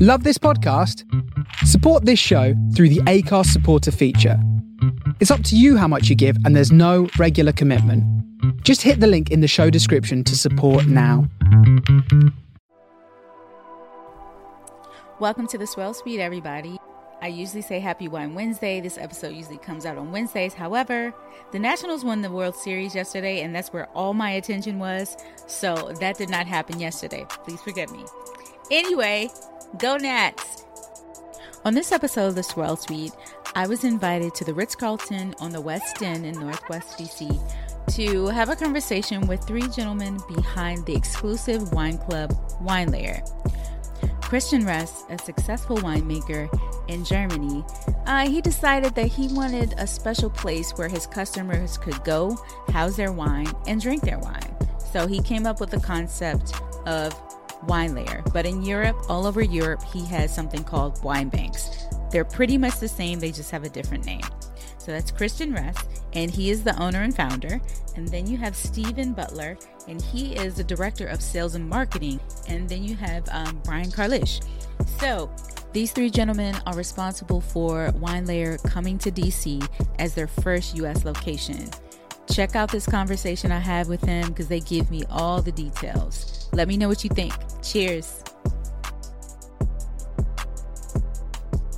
Love this podcast? Support this show through the Acast supporter feature. It's up to you how much you give, and there's no regular commitment. Just hit the link in the show description to support now. Welcome to the Swirl Suite, everybody. I usually say Happy Wine Wednesday. This episode usually comes out on Wednesdays. However, the Nationals won the World Series yesterday, and that's where all my attention was. So that did not happen yesterday. Please forgive me. Anyway, go Nats! On this episode of the Swirl Suite, I was invited to the Ritz Carlton on the West End in Northwest DC to have a conversation with three gentlemen behind the exclusive wine club WineLair. Christian Ress, a successful winemaker in Germany, uh, he decided that he wanted a special place where his customers could go, house their wine, and drink their wine. So he came up with the concept of WineLair. But in Europe, all over Europe, he has something called wine banks. They're pretty much the same, they just have a different name. So that's Christian Ress, and he is the owner and founder. And then you have Steven Buttlar, and he is the director of sales and marketing. And then you have um, Brian Karlisch. So these three gentlemen are responsible for WineLair coming to DC as their first US location. Check out this conversation I have with them because they give me all the details. Let me know what you think. Cheers.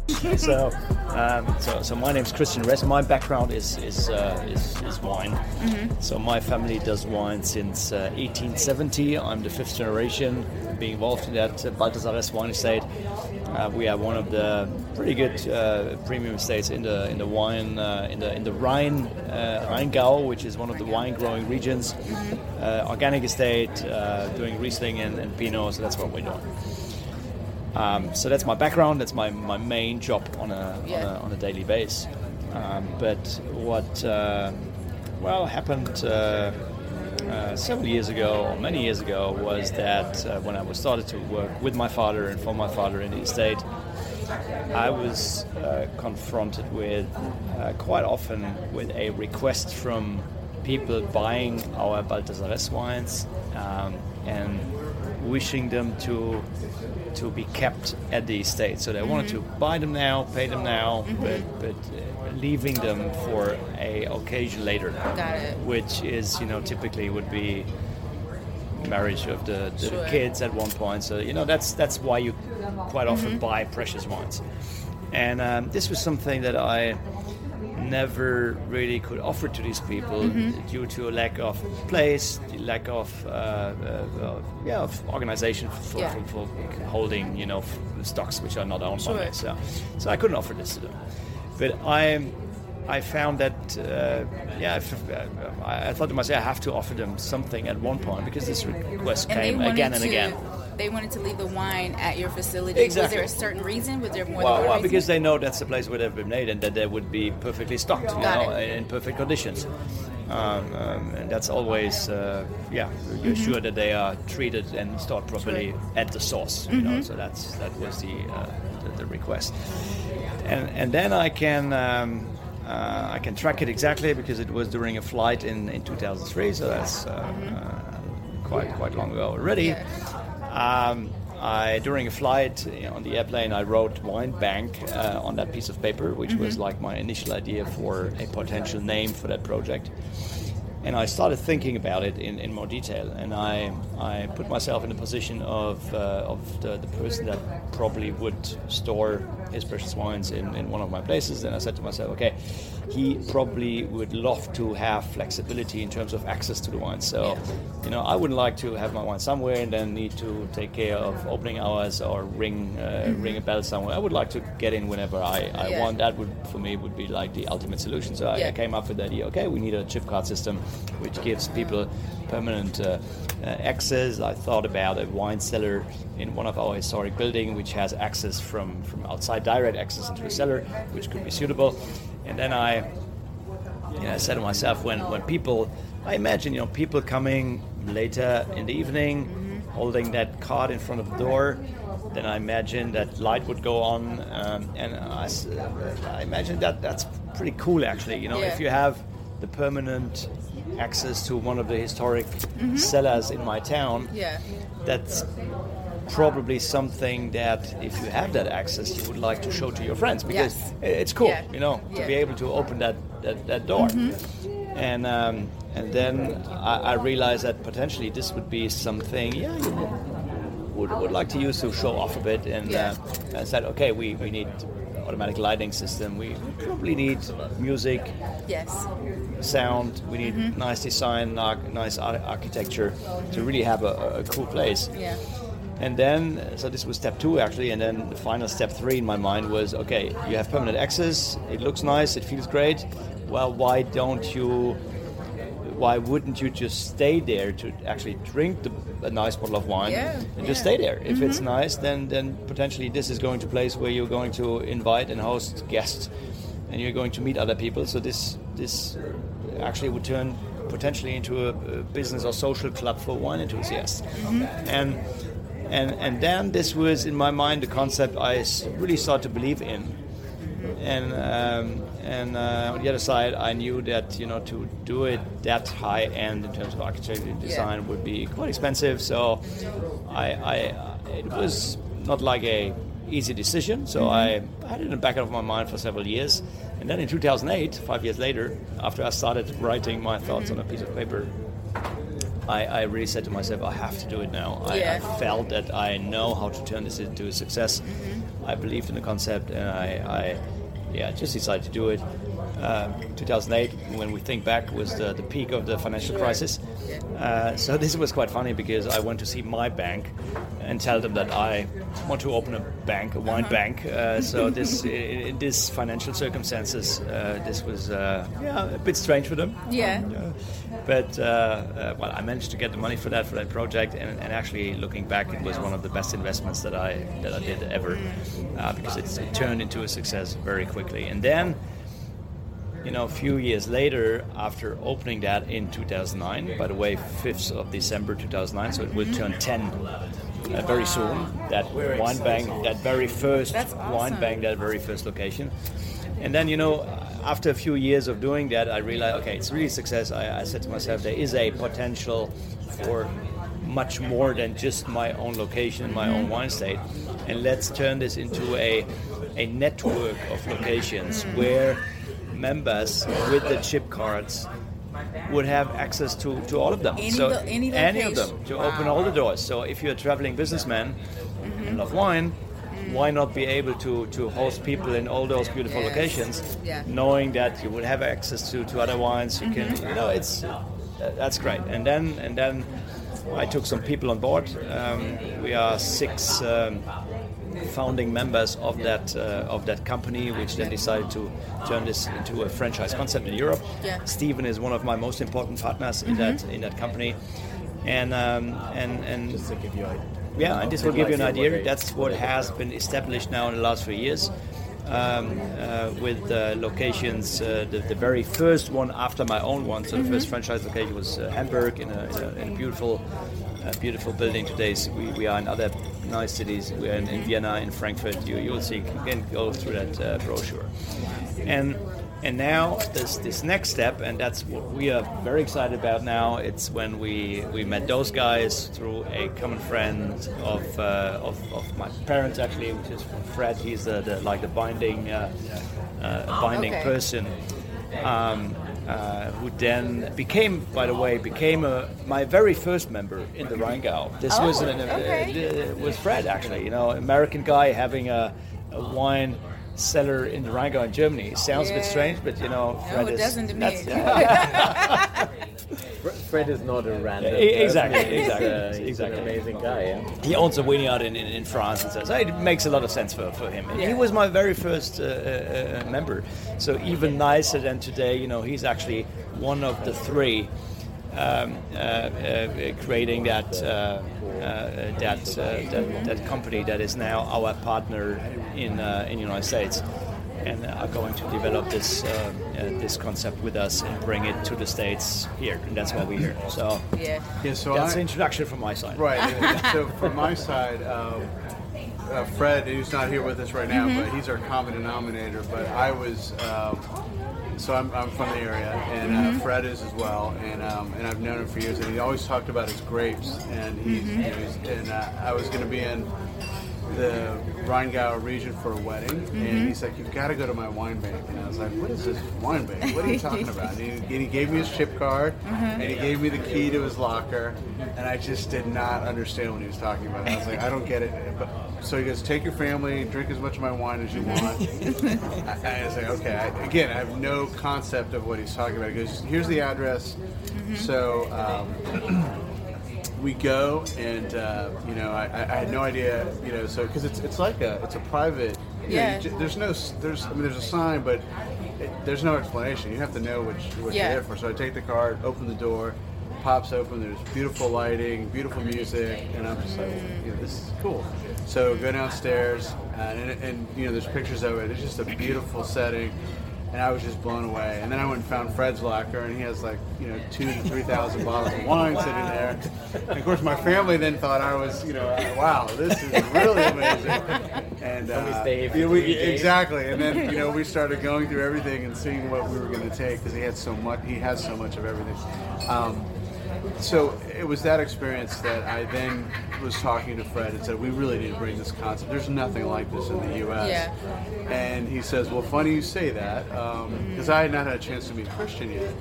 so, um, so, so my name's Christian Ress. My background is is uh, is, is, wine. Mm-hmm. So my family does wine since uh, 1870. I'm the fifth generation being involved in that uh, Balthasar wine estate. Uh, we are one of the pretty good uh, premium estates in the in the wine uh, in the in the Rhine uh, Rheingau, which is one of the wine growing regions. Uh, organic estate, uh, doing Riesling and, and Pinot. So that's what we're doing. Um, so that's my background. That's my, my main job on a, yeah. on, a on a daily basis. Um, but what well happened uh, several years ago, or many years ago, was that uh, when I was started to work with my father and for my father in the estate, I was uh, confronted with uh, quite often with a request from people buying our Balthasar Ress wines um, and wishing them to to be kept at the estate. So they mm-hmm. wanted to mm-hmm. buy them now, pay them now, mm-hmm. but but uh, leaving them for a occasion later. Got it. Which is you know typically would be marriage of the, the sure. kids at one point. So you know that's that's why you quite often mm-hmm. buy precious wines. And um, this was something that I never really could offer to these people mm-hmm. due to a lack of place, lack of uh, uh, yeah of organization for, yeah. for, for, holding you know stocks which are not owned sure. by. So, so I couldn't offer this to them. But I I found that uh, yeah I, I, thought to myself I have to offer them something at one point because this request and came again and to, again they wanted to leave the wine at your facility. Exactly. Was there a certain reason? Was there more well, than well reason? because they know that's the place where they've been made and that they would be perfectly stocked, you Got know, it. in perfect conditions. Um, um, and that's always, uh, yeah, you're Mm-hmm. sure that they are treated and stored properly at the source, you know. Mm-hmm. So that's that was the, uh, the the request. And and then I can. Um, uh, I can track it exactly because it was during a flight in, in 2003, so that's uh, uh, quite quite long ago already. Yeah. Um, I, during a flight you know, on the airplane, I wrote wine bank uh, on that piece of paper, which was like my initial idea for a potential name for that project. And I started thinking about it in, in more detail, and I, I put myself in the position of, uh, of the, the person that probably would store his precious wines in, in one of my places. And I said to myself, okay, he probably would love to have flexibility in terms of access to the wine. So, you know, I wouldn't like to have my wine somewhere and then need to take care of opening hours or ring uh, mm-hmm. ring a bell somewhere. I would like to get in whenever I, I yeah. want. That would for me would be like the ultimate solution. So I, I, came up with the idea. Okay, we need a chip card system which gives people permanent uh, uh, access. I thought about a wine cellar in one of our historic building, which has access from, from outside, direct access into the cellar, which could be suitable. And then I, you know, I said to myself, when, when people, I imagine, you know, people coming later in the evening, mm-hmm. holding that card in front of the door, then I imagine that light would go on, um, and I, I, imagine that that's pretty cool actually. You know, yeah. if you have the permanent access to one of the historic mm-hmm. cellars in my town, yeah. that's probably something that if you have that access you would like to show to your friends because yes. it's cool yeah. you know to yeah. be able to open that that, that door mm-hmm. and um, and then I, I, realized that potentially this would be something yeah you would, would like to use to show off a bit and yeah. uh, I said okay we, we need automatic lighting system we probably need music yes sound we need mm-hmm. nice design nice architecture to really have a, a cool place yeah and then, so this was step two actually, and then the final step three in my mind was okay, you have permanent access, it looks nice, it feels great. Well, why don't you, why wouldn't you just stay there to actually drink the, a nice bottle of wine yeah, and yeah. just stay there? If mm-hmm. it's nice, then, then potentially this is going to place where you're going to invite and host guests and you're going to meet other people. So this, this actually would turn potentially into a, a business or social club for wine enthusiasts. Mm-hmm. And and and then this was in my mind the concept I really started to believe in, and um, and uh, on the other side I knew that you know to do it that high end in terms of architecture design yeah. would be quite expensive. So I, I it was not like a easy decision. So mm-hmm. I had it in the back of my mind for several years. And then in 2008, five years later, after I started writing my thoughts mm-hmm. on a piece of paper, I, I, really said to myself, I have to do it now. Yeah. I, I, felt that I know how to turn this into a success. Mm-hmm. I believed in the concept, and I, I, yeah, just decided to do it. Um, 2008, when we think back, was the, the peak of the financial crisis. Uh, so this was quite funny because I went to see my bank and tell them that I want to open a bank, a wine uh-huh. bank. Uh, so this, in this financial circumstances, uh, this was uh, yeah a bit strange for them. Yeah. But uh, uh, well, I managed to get the money for that for that project, and, and, actually looking back, it was one of the best investments that I that I did ever mm. because it turned into a success very quickly. And then you know, a few years later, after opening that in 2009, by the way, 5th of December 2009, so it will turn 10 uh, very soon. That wine bank, that very first awesome. wine bank, that very first location. And then, you know, after a few years of doing that, I realized, okay, it's really success. I, I said to myself, there is a potential for much more than just my own location, my own wine state, and let's turn this into a a network of locations where members with the chip cards would have access to, to all of them. Any so any, any, of them to wow. open all the doors. So if you're a traveling businessman mm-hmm. and love wine. Why not be able to, to host people in all those beautiful yes. locations, yeah. knowing that you would have access to, to other wines? You mm-hmm. can, you know, it's uh, that's great. And then and then I took some people on board. Um, we are six. Um, founding members of that uh, of that company, which then decided to turn this into a franchise concept in Europe. Yeah. Steven is one of my most important partners in mm-hmm. that in that company, and um, and and just to give you yeah, and this will give you an idea. That's what has been established now in the last few years. Um, uh, with uh, locations. Uh, the, the, very first one after my own one, so mm-hmm. the first franchise location was uh, Hamburg in a, in a, in a beautiful, uh, beautiful building. Today so we, we are in other nice cities. We're in, in Vienna, in Frankfurt. You you'll see. Again, go through that uh, brochure. And and now there's this next step, and that's what we are very excited about now. It's when we we met those guys through a common friend of uh, of, of, my parents actually, which is Fred. He's the, the like the binding uh, uh, binding okay. person. Um, uh, who then became, by the way, became a, my very first member in the Rheingau. This oh, was an, okay. uh, was Fred actually, you know, American guy having a, a wine cellar in the Rheingau in Germany. It sounds a bit strange, but you know, No, Fred it is, doesn't to me. yeah. Fred is not a random. Exactly, person. He's, exactly, uh, he's exactly. an amazing guy. Yeah? he owns a vineyard in, in, in France and says "Hey, it makes a lot of sense for, for him. And He was my very first uh, uh, uh, member, so even nicer than today. You know, he's actually one of the three um, uh, uh, creating that uh, uh, that, uh, that that company that is now our partner in uh, in the United States. And are going to develop this uh, uh, this concept with us and bring it to the states here, and that's why we're here. So Yeah. Yeah, so that's I, the introduction from my side. Right. so from my side, um, uh, Fred, who's not here with us right now, Mm-hmm. but he's our common denominator. But I was, um, so I'm, I'm from the area, and Mm-hmm. uh, Fred is as well, and um, and I've known him for years, and he always talked about his grapes, and he's, Mm-hmm. you know, he's and uh, I was going to be in the Rheingau region for a wedding, Mm-hmm. and he's like, "You've got to go to my wine bank." And I was like, "What is this wine bank? What are you talking about?" And he, and he gave me his chip card, Mm-hmm. and he gave me the key to his locker, and I just did not understand what he was talking about. I was like, "I don't get it." But so he goes, "Take your family, drink as much of my wine as you want." I, I was like, "Okay." I, again, I have no concept of what he's talking about. He goes, "Here's the address." So. Um, we go and uh, you know I, I had no idea you know so because it's it's like a it's a private you know, Yeah. you there's no there's I mean there's a sign but it, there's no explanation you have to know you- what Yeah. you're there for so I take the card open the door pops open there's beautiful lighting beautiful music and I'm just like Mm. you know, this is cool so go downstairs and, and, and you know there's pictures of it it's just a beautiful setting and I was just blown away. And then I went and found Fred's locker, and he has like you know two to three thousand bottles of wine sitting there. And of course, my family then thought I was you know uh, wow, this is really amazing. And uh, stay here for yeah, we- exactly. And then you know we started going through everything and seeing what we were going to take because he had so much. He has so much of everything. Um, so it was that experience that I then was talking to Fred and said, we really need to bring this concept. There's nothing like this in the U.S. Yeah. And he says, well, funny you say that, because I had not had a chance to meet Christian yet,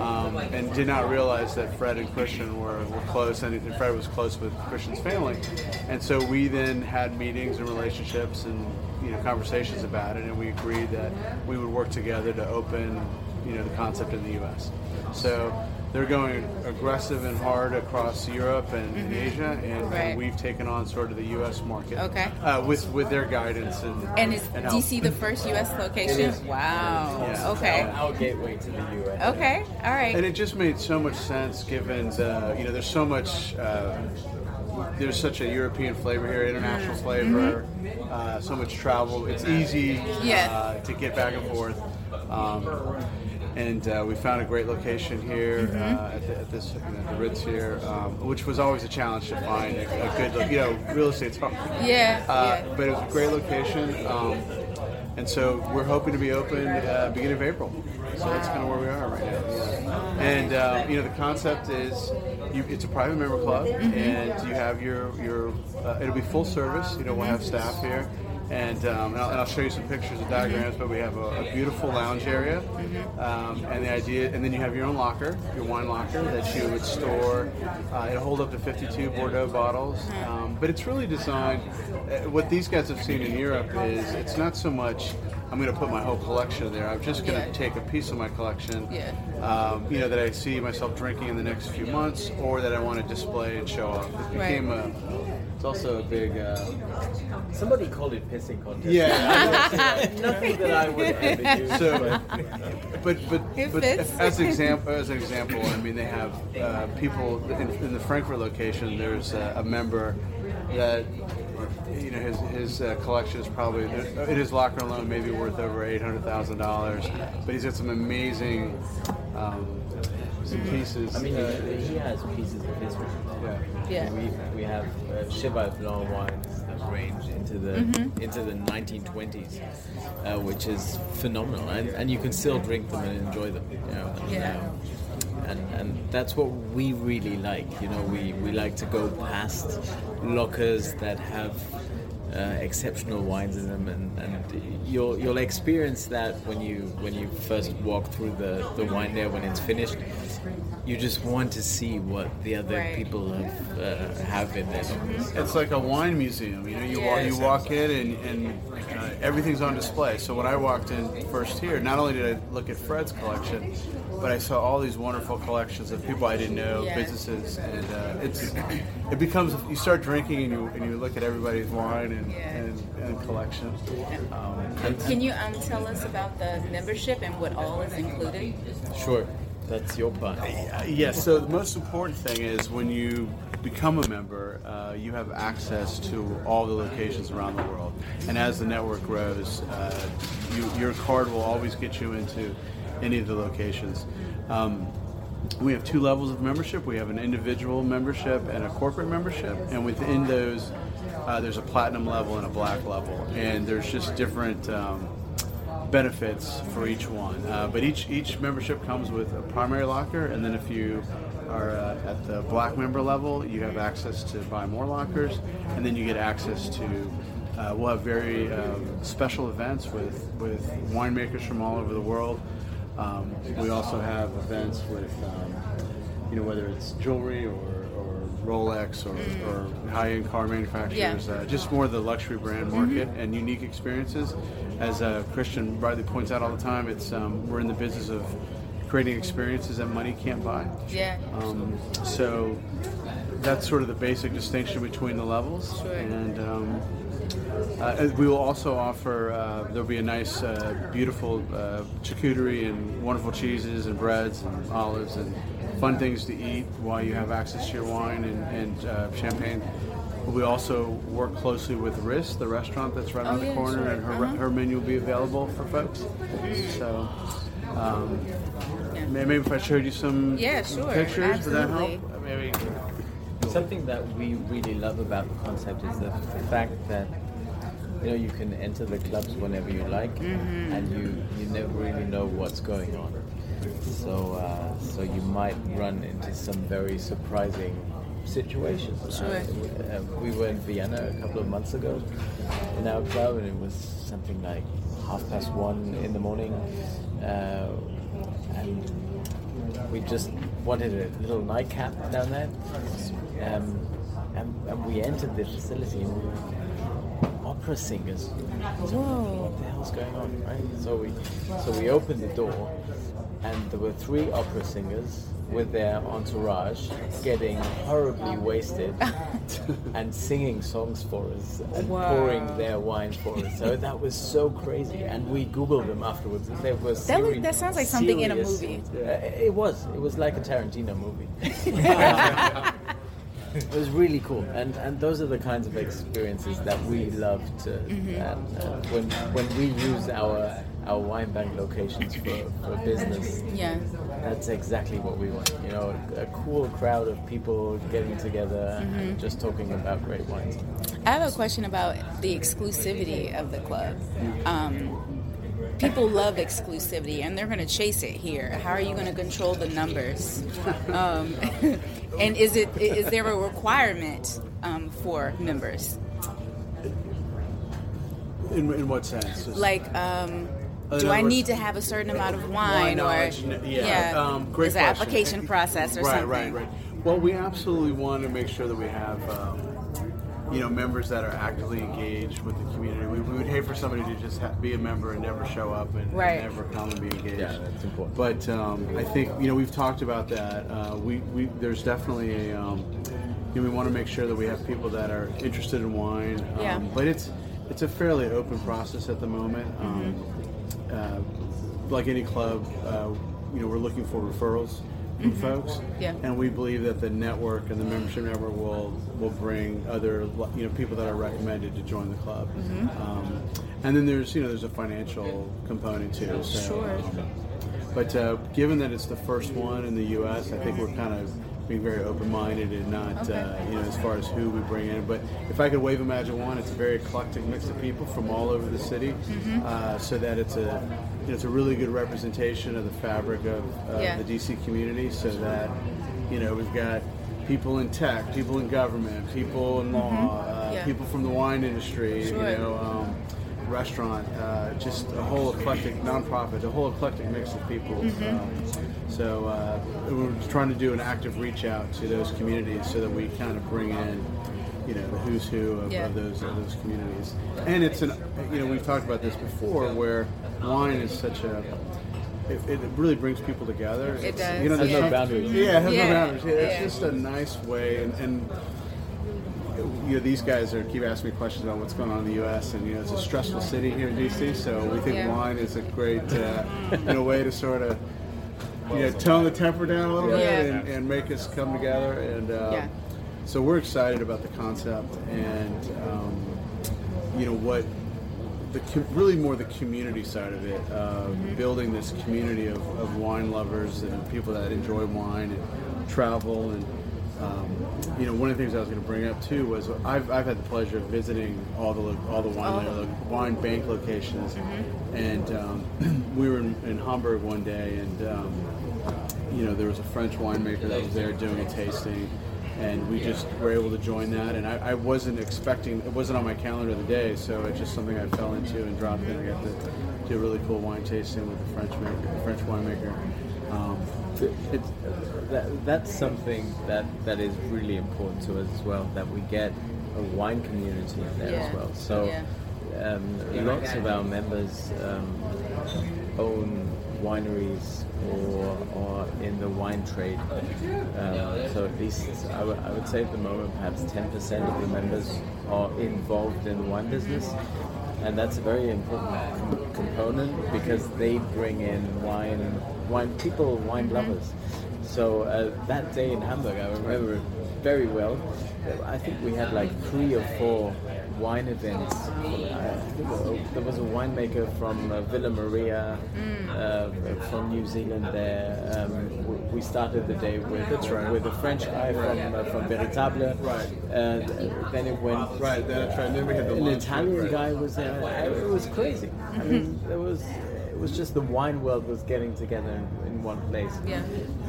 um, and did not realize that Fred and Christian were, were close, and, and Fred was close with Christian's family. And so we then had meetings and relationships and you know conversations about it, and we agreed that we would work together to open you know the concept in the U.S. So they're going aggressive and hard across Europe and, and Asia, and, and we've taken on sort of the U.S. market. Okay. Uh, with with their guidance and And is and help. DC the first U.S. location? It is. Wow. Yeah. Okay. Our gateway to the U.S. Okay. All right. And it just made so much sense given the, you know, there's so much, uh, there's such a European flavor here, international flavor, uh, so much travel. It's easy Yes. uh, to get back and forth. Um, and uh, we found a great location here uh, at, the, at this, you know, the Ritz here, um, which was always a challenge to find a, a good, you know, real estate's hard. Yeah, Uh, yeah. But it was a great location. Um, and so we're hoping to be open uh, beginning of April. So that's kind of where we are right now. And uh, you know the concept is, you, it's a private member club, and you have your your. Uh, it'll be full service. You know we'll have staff here, and, um, and, I'll, and I'll show you some pictures and diagrams. But we have a, a beautiful lounge area, um, and the idea, and then you have your own locker, your wine locker that you would store. Uh, it'll hold up to 52 Bordeaux bottles, um, but it's really designed. Uh, what these guys have seen in Europe is it's not so much. I'm going to put my whole collection there. I'm just going to take a piece of my collection, Yeah. um, you know, that I see myself drinking in the next few months, or that I want to display and show off. It Right. became a. It's also a big. Uh, Somebody called it pissing contest. yeah. Nothing that I would ever use. So, but but but, It but fits. as an example, as an example, I mean, they have uh, people in, in the Frankfurt location. There's a, a member that you know his his uh, collection is probably in his locker alone maybe worth over eight hundred thousand dollars. But he's got some amazing um, some pieces. I mean, uh, he, he has pieces of history. yeah. Yeah. We, we have uh, Cheval Blanc wines that range into the Mm-hmm. into the 1920s, uh, which is phenomenal, and, and you can still drink them and enjoy them. You know, and, Yeah. um, and, and that's what we really like. You know, we, we like to go past lockers that have uh, exceptional wines in them, and, and you'll you'll experience that when you when you first walk through the, the wine there when it's finished. You just want to see what the other Right. people have uh, have in their lockers. It's like a wine museum. You know, you walk, you walk in and, and uh, everything's on display. So when I walked in first here, not only did I look at Fred's collection, but I saw all these wonderful collections of people I didn't know, Yeah. businesses, and uh, it's it becomes you start drinking and you and you look at everybody's wine and Yeah. and, and collection. Um, and- Can you um, tell us about the membership and what all is included? Sure, that's your part. Uh, Yes. So the most important thing is when you become a member, uh, you have access to all the locations around the world. And as the network grows, uh, you, your card will always get you into any of the locations. Um, we have two levels of membership. We have an individual membership and a corporate membership, and within those, uh, there's a platinum level and a black level, and there's just different. Um, benefits for each one. Uh, but each each membership comes with a primary locker, and then if you are uh, at the black member level, you have access to buy more lockers, and then you get access to. Uh, we'll have very um, special events with with winemakers from all over the world. Um, we also have events with um, you know whether it's jewelry or, or Rolex or, or high-end car manufacturers, Yeah. uh, just more of the luxury brand market and unique experiences. As uh, Christian rightly points out all the time, it's um, we're in the business of creating experiences that money can't buy. Yeah. Um, so that's sort of the basic distinction between the levels. Sure. And um, uh, we will also offer, uh, there'll be a nice, uh, beautiful uh, charcuterie and wonderful cheeses and breads and olives and fun things to eat while you have access to your wine and, and uh, champagne. We also work closely with Riss, the restaurant that's right Oh, around the yeah, corner, sure. and her, Uh-huh. her menu will be available for folks. So um, may- maybe if I showed you some Yeah, sure. pictures, would that help? Absolutely. Maybe. Something that we really love about the concept is the, the fact that you know you can enter the clubs whenever you like, and you you never really know what's going on. So uh, so you might run into some very surprising situations. Sure. Uh, we were in Vienna a couple of months ago in our club, and it was something like half past one in the morning, uh, and we just wanted a little nightcap down there. Um, and, and we entered the facility and we opera singers. So what the hell's going on, right? So we, so we opened the door and there were three opera singers with their entourage getting horribly wasted and singing songs for us and Wow. pouring their wine for us. So that was so crazy. And we Googled them afterwards. They were That seri- that sounds like something in a movie. Uh, it was. It was like a Tarantino movie. it was really cool, and and those are the kinds of experiences that we love to. Mm-hmm. And uh, when when we use our our wine bank locations for, for business, Yeah. that's exactly what we want. You know, a, a cool crowd of people getting together Mm-hmm. and just talking about great wines. I have a question about the exclusivity of the club. Um, people love exclusivity and they're going to chase it here. How are you going to control the numbers? Um, and is it is there a requirement um, for members? In, in what sense? Like, um, In do I need to have a certain amount of Wine wine, or n- yeah, um, great is an application process or right, something? Right, right, Well, we absolutely want to make sure that we have, um, you know, members that are actively engaged with the community. We, we would hate for somebody to just ha- be a member and never show up and, and never come and be engaged. Yeah, that's important. But um, I think you know we've talked about that. Uh, we, we there's definitely a. Um, you know, we want to make sure that we have people that are interested in wine. Um, Yeah. But it's it's a fairly open process at the moment. Um, uh, like any club, uh, you know, we're looking for referrals from folks, Yeah. and we believe that the network and the membership network will will bring other you know people that are recommended to join the club. Um, and then there's you know there's a financial component too. So, Sure. um, but uh, given that it's the first one in the U.S., I think we're kind of being very open-minded and not, Okay. uh, you know, as far as who we bring in. But if I could wave a magic wand, it's a very eclectic mix of people from all over the city, uh, so that it's a, you know, it's a really good representation of the fabric of uh, Yeah. the DC community. So that, you know, we've got people in tech, people in government, people in law, uh, Yeah. people from the wine industry, Sure. you know, um, restaurant, uh, just a whole eclectic nonprofit, a whole eclectic mix of people. Mm-hmm. Um, so uh, we're trying to do an active reach out to those communities so that we kind of bring in, you know, the who's who of, Yeah. of those of those communities. And it's an, you know, we've talked about this before, where wine is such a it, it really brings people together. It It's- does, You know, there's no boundaries. Yeah, it has Yeah. no boundaries. Yeah, it's Yeah. just a nice way, and, and you know, these guys are keep asking me questions about what's going on in the U.S. and you know, it's a stressful city here in D.C. So we think Yeah. wine is a great, uh, you know, way to sort of, you know, tone the temper down a little bit and, and make us come together. And uh, Yeah. so we're excited about the concept and um, you know what the really more the community side of it, uh, building this community of, of wine lovers and people that enjoy wine and travel and um, you know one of the things I was going to bring up too was I've, I've had the pleasure of visiting all the lo- all the wine lo- wine bank locations. And um, we were in, in Hamburg one day and um, you know there was a French winemaker that was there doing a tasting and we just were able to join that. And I, I wasn't expecting; it wasn't on my calendar the day, so it's just something I fell into and dropped in. I got to do a really cool wine tasting with the French maker, the French winemaker. Um, It's, that, that's something that, that is really important to us as well, that we get a wine community in there Yeah. as well. So Yeah. um, lots of our members um, own wineries or, or in the wine trade. Um, so at least I would- say at the moment perhaps 10% of the members are involved in the wine business. And that's a very important com- component because they bring in wine, wine people, wine lovers. So uh, that day in Hamburg, I remember very well. I think we had like three or four wine events. There was a winemaker from uh, Villa Maria, uh, from New Zealand. There, um, we started the day with with a French guy from uh, from Veritable. Right. And then it went right, that's right. Then we had the an Italian right. guy was there. It was crazy. I mean, it was it was just the wine world was getting together in, in one place. Yeah.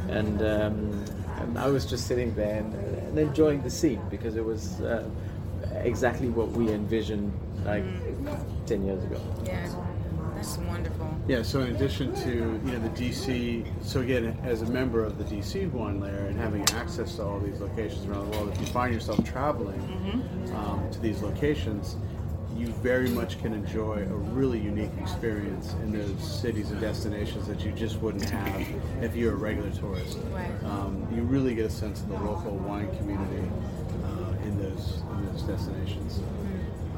And um, and I was just sitting there and, and enjoying the scene because it was uh, exactly what we envisioned like ten years ago. Yeah. That's wonderful. Yeah, so in addition to you know the DC, so again as a member of the DC WineLair and having access to all these locations around the world, if you find yourself traveling um, to these locations, you very much can enjoy a really unique experience in those cities and destinations that you just wouldn't have if you're a regular tourist. Right. Um, you really get a sense of the local wine community uh, in those in those destinations.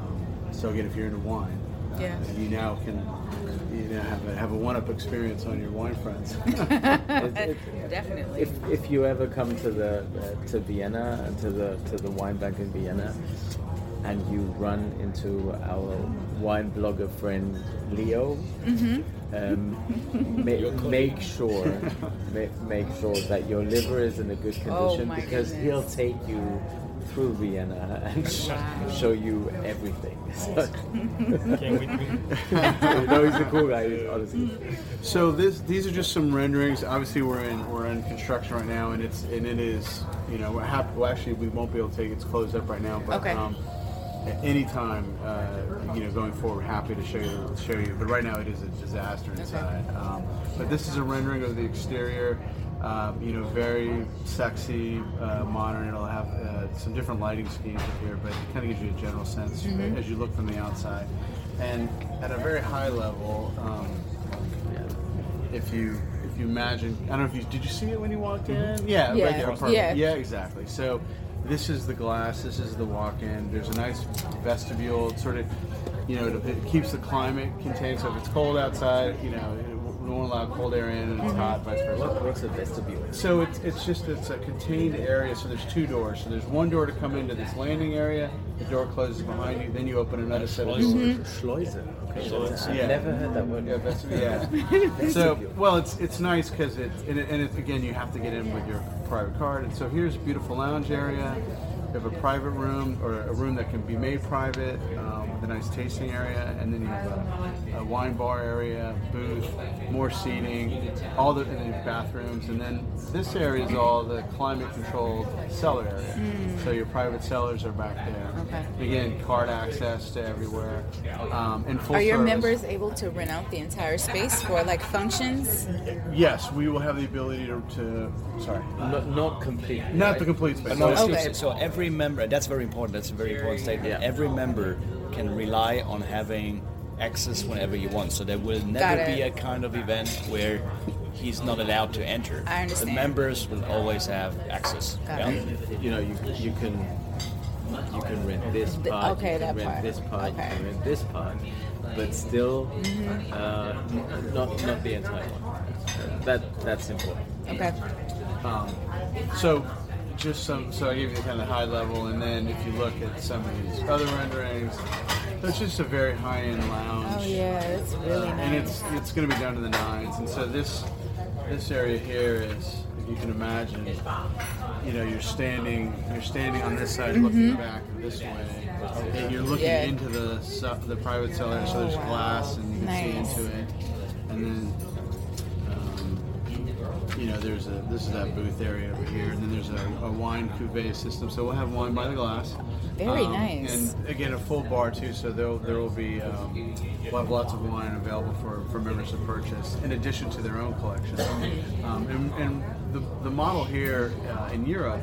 Um, so again, if you're into wine, uh, Yeah. you now can you know have a, have a one-up experience on your wine friends. It- it- Definitely. if, if you ever come to the uh, to Vienna and to the to the wine bank in Vienna, and you run into our wine blogger friend Leo, um, ma- make sure ma- make sure that your liver is in a good Oh condition my because goodness. he'll take you through Vienna and sh- show you everything. So, Can we, no, he's a cool guy. he's Honestly, so this these are just some renderings. Obviously, we're in we're in construction right now, and it's and it is you know we're happy. Well, actually, we won't be able to take it's closed up right now, but. Okay. Um, at any time, uh, you know, going forward, happy to show you, show you. But right now, it is a disaster inside. Um, but this is a rendering of the exterior. Um, you know, very sexy, uh, modern. It'll have uh, some different lighting schemes up here, but it kind of gives you a general sense as you look from the outside. And at a very high level, um, if you if you imagine, I don't know if you did you see it when you walked in? Yeah, Yeah, right there, yeah. yeah, exactly. So this is the glass. This is the walk-in. There's a nice vestibule. It sort of, you know, it, it keeps the climate contained. So if it's cold outside, you know, it, we won't allow cold air in, and it's mm-hmm. hot, vice versa. what, what's a vestibule? So it's, it's just it's a contained area. So there's two doors. So there's one door to come into this landing area. The door closes behind you. Then you open another set of doors. Schleuse. Okay, So that's- it's- I've yeah. never heard that word. Yeah, vestibule. Yeah. so well, it's it's nice because it and, it and it, again you have to get in with your private card. And so here's a beautiful lounge area. You have a private room or a room that can be made private. Um, with a nice tasting area, and then you have a, a wine bar area, booth, more seating, all the and bathrooms, and then this area is all the climate-controlled cellar area. So your private cellars are back there. Okay. Again, card access to everywhere, um, and full Are your service. members able to rent out the entire space for like functions? Yes, we will have the ability to. to sorry, Not, not completely. not right? the complete space. But no, Okay. So every member, that's very important. That's a very important statement. Yeah. Every member can rely on having access whenever you want. So there will never be a kind of event where he's not allowed to enter. I understand. The members will always have access. Got yeah? it. you know, you, you can you can rent this The- part, okay, you that can rent part. this part, Okay. you can rent this part, but still uh, not not the entire one. That that's important. Okay. Um, so, just some. So I gave you the kind of high level, and then if you look at some of these other renderings, it's just a very high-end lounge. Oh yeah, it's really Uh, nice. and it's it's going to be down to the nines. And so this this area here is, if you can imagine, you know, you're standing you're standing on this side, looking back this way, and you're looking Mm-hmm. Yeah. into the the private cellar. So there's Oh, glass, and you can Nice. see into it, and then. You know, there's a this is that booth area over here, and then there's a, a wine cuvee system. So we'll have wine by the glass. Very Um, nice. And again, a full bar too. So there there will be um, we'll have lots of wine available for, for members to purchase in addition to their own collection. Um, and and the, the model here uh, in Europe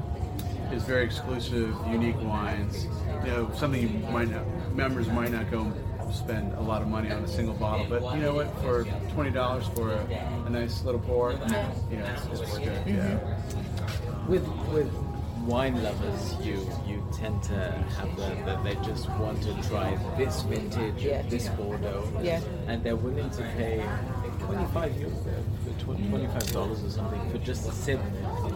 is very exclusive, unique wines. You know, something you might not members might not go spend a lot of money on a single bottle, but you know what? For twenty dollars for a, a nice little pour, you know, it's, it's good. Yeah. Mm-hmm. With with wine lovers, you you tend to have the that they just want to try this vintage, Yeah. this Bordeaux, Yeah. and they're willing to pay twenty five twenty five dollars or something for just a sip,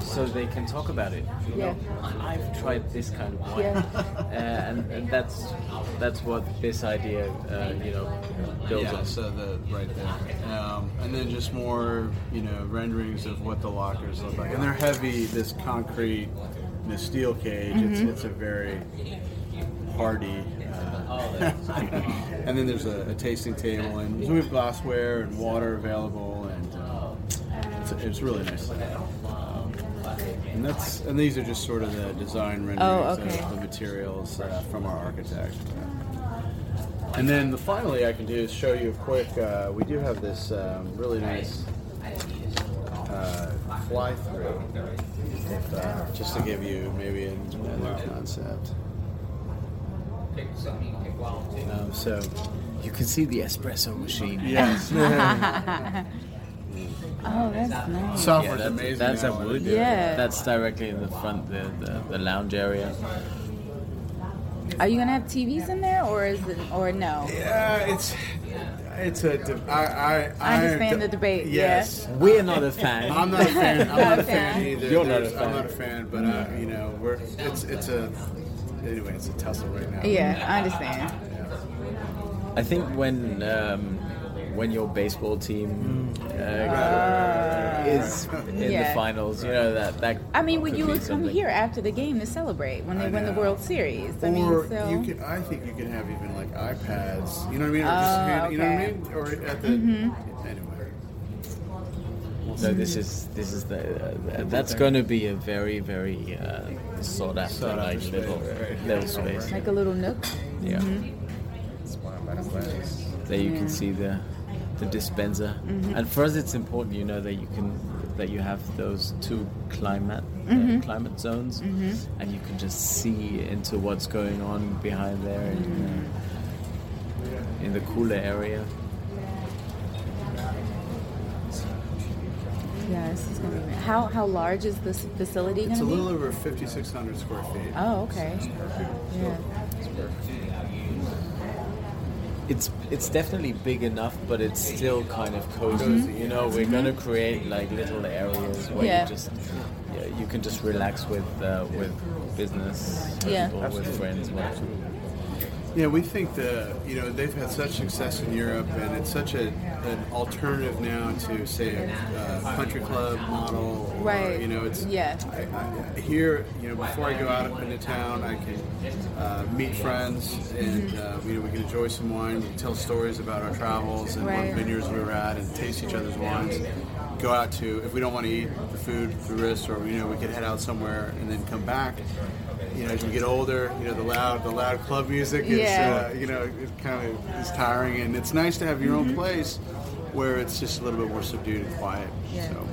so they can talk about it. You Yeah. know, I've tried this kind of wine, Yeah. uh, and, and that's that's what this idea, uh, you know, builds Yeah, on. so the right there, um, and then just more, you know, renderings of what the lockers look like, and they're heavy. This concrete, this steel cage. It's it's a very hardy. And then there's a, a tasting table, and we have glassware and water available, and uh, it's, it's really nice. Um, and that's and these are just sort of the design renderings Oh, okay. of the materials uh, from our architect. And then the finally I can do is show you a quick. Uh, we do have this um, really nice uh, fly through, uh, just to give you maybe another concept. Um, so You can see the espresso machine. yes, Oh, that's nice. software's that's, amazing. that's a wood. Yeah. That's directly in the front, the, the, the lounge area. Are you gonna have TVs in there, or is it, or no? Yeah, it's it's a. De- I I I understand the debate, yeah. Yes, We're not a fan. I'm not a fan. I'm not a fan fan. either. You're not a There's- I'm not a fan, but uh, you know, we're it's it's a anyway. It's a tussle right now. Yeah, I understand. I think when um, when your baseball team uh, is in the finals, you know that that. I mean, when could you would come something. here after the game to celebrate when they win the. World Series. I or mean, so you could, I think you could have even like iPads. You know what I mean? Or just Oh, hand, you know what I mean? Or at the Mm-hmm. anyway. So this is this is the uh, that's going to be a very very uh, sought after Sought like space, little right. little space. like a little nook. Yeah. Mm-hmm. There you can see the the dispenser, Mm-hmm. and for us it's important, you know, that you can that you have those two climate Mm-hmm. uh, climate zones, and you can just see into what's going on behind there in, uh, in the cooler area. Yeah, this is gonna be. How how large is this facility It's gonna a be? little over 5,600 square feet. Oh, okay. Yeah. It's it's definitely big enough, but it's still kind of cozy. You know, we're gonna create like little areas where Yeah. you just yeah, you can just relax with uh, with business Yeah. people, with friends. whatever. Yeah, we think the you know they've had such success in Europe, and it's such a, an alternative now to say a uh, country club model. Or, Right. You know, it's Yeah. I, I, here. You know, before I go out into town, I can uh, meet friends, and uh, you know we can enjoy some wine. We can tell stories about our travels and Right. what vineyards we were at, and taste each other's wines. Go out to if we don't want to eat the food through wrist, or you know we could head out somewhere and then come back. You know, as you get older, you know the loud, the loud club music is, Yeah. uh, you know, it kind of is tiring, and it's nice to have your Mm-hmm. own place where it's just a little bit more subdued and quiet. Yeah. So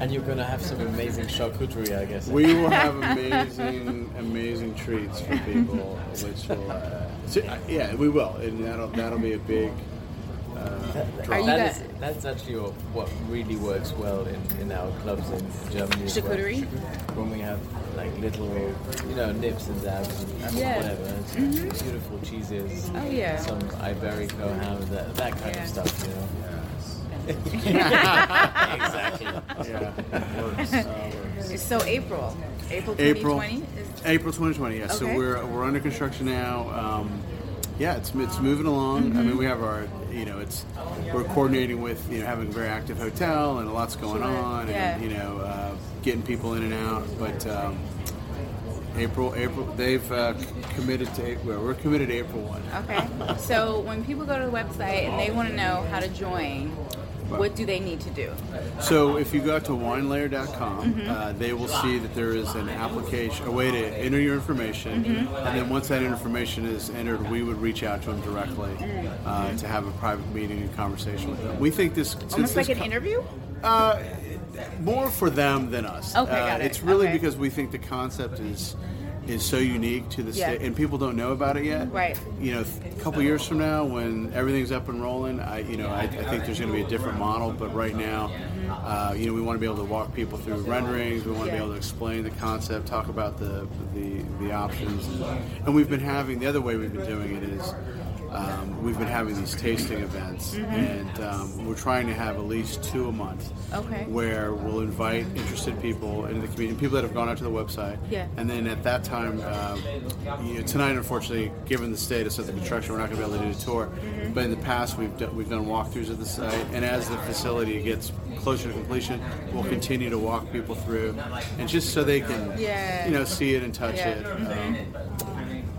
And you're gonna have some amazing charcuterie, I guess. we will have amazing, amazing treats for people, which will, uh, so, uh, yeah, we will, and that'll that'll be a big. Uh. Are you That guys- is- that's actually what really works well in, in our clubs in Germany. as well. When we have like little, you know, nips and dabs and, and Yeah. whatever. It's Beautiful cheeses. Oh, yeah. Some Iberico ham, that, that kind Yeah. of stuff, you know. exactly. yeah, it works. Uh, works. So April, April April, 2020 is April 2020. Yeah. So we're we're under construction now. Um, yeah, it's it's moving along. I mean, we have our you know it's we're coordinating with you know having a very active hotel and a lots going Sure, on yeah. and you know uh, getting people in and out. But um, April, April, they've uh, committed to April. We're committed to April one. okay. So when people go to the website and they want to know how to join, what do they need to do? So if you go out to winelair.com, Mm-hmm. uh, they will see that there is an application, a way to enter your information, Mm-hmm. and then once that information is entered, we would reach out to them directly uh, to have a private meeting and conversation with them. We think this Almost like this an co- interview. Uh, more for them than us. Okay, Uh, got it. It's really Okay. because we think the concept is is so unique to the Yeah. state, and people don't know about it yet. Right. You know, a couple years from now, when everything's up and rolling, I you know I, I think there's going to be a different model. But right now, uh, you know, we want to be able to walk people through renderings. We want to Yeah. be able to explain the concept, talk about the the, the options, and we've been having the other way we've been doing it is. Um, we've been having these tasting events, Mm-hmm. and um, we're trying to have at least two a month Okay. where we'll invite interested people into the community, people that have gone out to the website. Yeah. And then at that time, um, you know, tonight, unfortunately, given the status of the construction, we're not going to be able to do a tour. Mm-hmm. But in the past, we've done, we've done walkthroughs of the site, and as the facility gets closer to completion, we'll continue to walk people through, and just so they can, Yeah. you know, see it and touch Yeah. it. Um,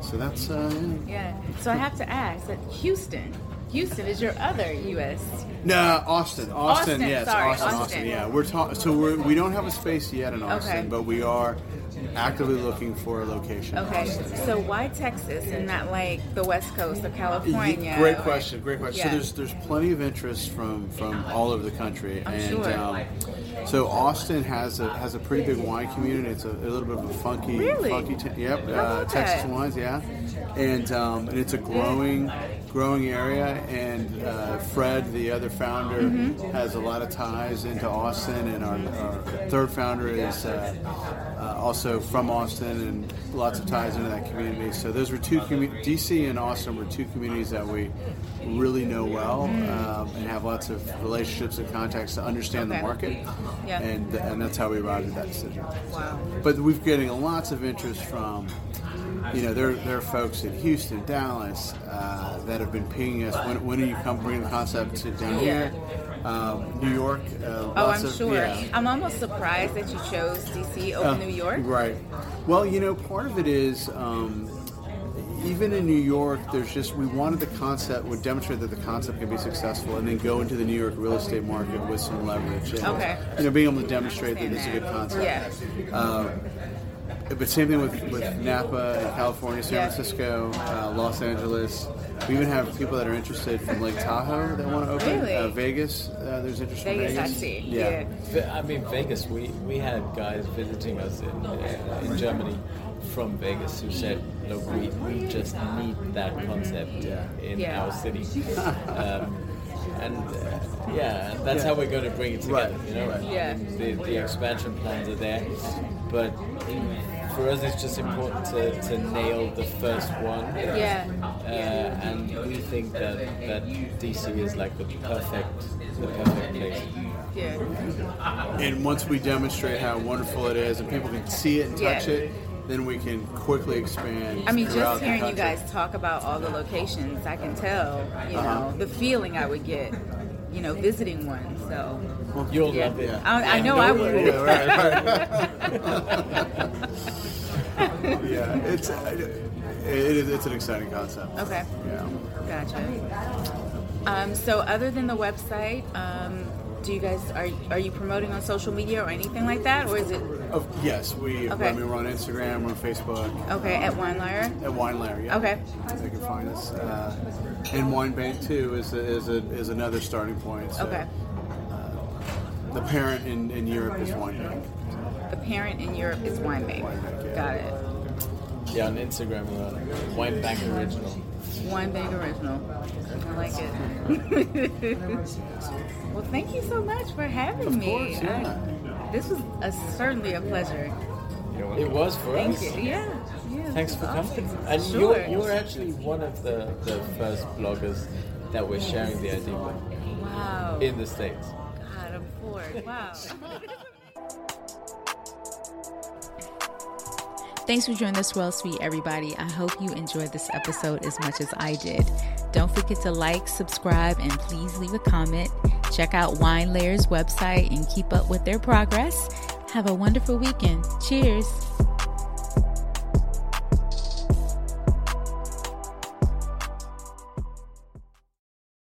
so that's uh, yeah. Yeah. So I have to ask that Houston. Houston is your other U.S. No, Austin. Austin, Austin, yes, sorry, Austin, Austin, Austin. Yeah, we're talking. So we're, we don't have a space yet in Austin, Okay. but we are actively looking for a location. Okay. So why Texas and not like the West Coast of California? Great question. Great question. Yeah. So there's there's plenty of interest from from all over the country, I'm and sure. um, so Austin has a has a pretty big wine community. It's a, a little bit of a funky, Really? funky. T- yep, uh, Texas wines. Yeah, and um, and it's a growing growing area. And uh, Fred, the other founder, Mm-hmm. has a lot of ties into Austin, and our, our third founder is. Uh, uh, also from Austin and lots of ties into that community. So those were two commu- DC and Austin were two communities that we really know well um, and have lots of relationships and contacts to understand Okay. the market. Yeah. And and that's how we arrived at that decision. Wow. But we're getting lots of interest from. You know, there, there are folks in Houston, Dallas, uh, that have been pinging us. When, when are you come bring the concept to down here? Um, New York. Uh, Oh, I'm of- sure. yeah. I'm almost surprised that you chose DC over Uh, New York. Right. Well, you know, part of it is um, even in New York, there's just we wanted the concept would demonstrate that the concept can be successful, and then go into the New York real estate market with some leverage. And, Okay. You know, being able to demonstrate that it's a good concept. Yeah. Um, but same thing with, with Napa and California, San Francisco, uh, Los Angeles. We even have people that are interested from Lake Tahoe that want to open. Really? Uh, Vegas, uh, there's interest from Vegas, Vegas. I see. Yeah. Yeah. I mean, Vegas. We, we had guys visiting us in uh, in Germany from Vegas who said, "Look, we, we just need that concept in Yeah. our city." um, and uh, yeah, that's how we're going to bring it together. Right. You know, Right. Yeah. the, the expansion plans are there, but for us, it's just important to, to nail the first one. Yeah. Uh, and we think that, that DC is like the perfect the perfect place. Yeah. And once we demonstrate how wonderful it is, and people can see it and touch Yeah. it, then we can quickly expand. I mean, just hearing you guys talk about all the locations, I can tell, you Uh-huh. know, the feeling I would get, you know, visiting one. So, You'll yeah. love it. Yeah. I, I know I would. Yeah, right, right. yeah, it's it is it's an exciting concept. Okay. Yeah. Gotcha. Um, so, other than the website, um, do you guys are are you promoting on social media or anything like that, or is it Of, yes, we. Okay. I mean, we're on Instagram, we're on Facebook, okay at WineLair? at WineLair. Yeah. Okay. They can find us. Uh, and Wine Bank too is a, is a, is another starting point. So, Okay. The parent in, in Europe is Wine Bank. The parent in Europe is Wine Bank. Wine Bank, yeah. Got it. Yeah, on Instagram, uh, Wine Bank Original. Wine Bank Original. I like it. well, thank you so much for having Of me. course, yeah. I- this was a, certainly a pleasure. It was for Thank us. you. Yeah. yeah Thanks for awesome. coming. And Sure. you're, you're actually one of the, the first bloggers that we're sharing the idea with Wow. in the States. God, Wow. Thanks for joining the Swirl Suite, everybody. I hope you enjoyed this episode as much as I did. Don't forget to like, subscribe, and please leave a comment. Check out WineLair's website and keep up with their progress. Have a wonderful weekend. Cheers.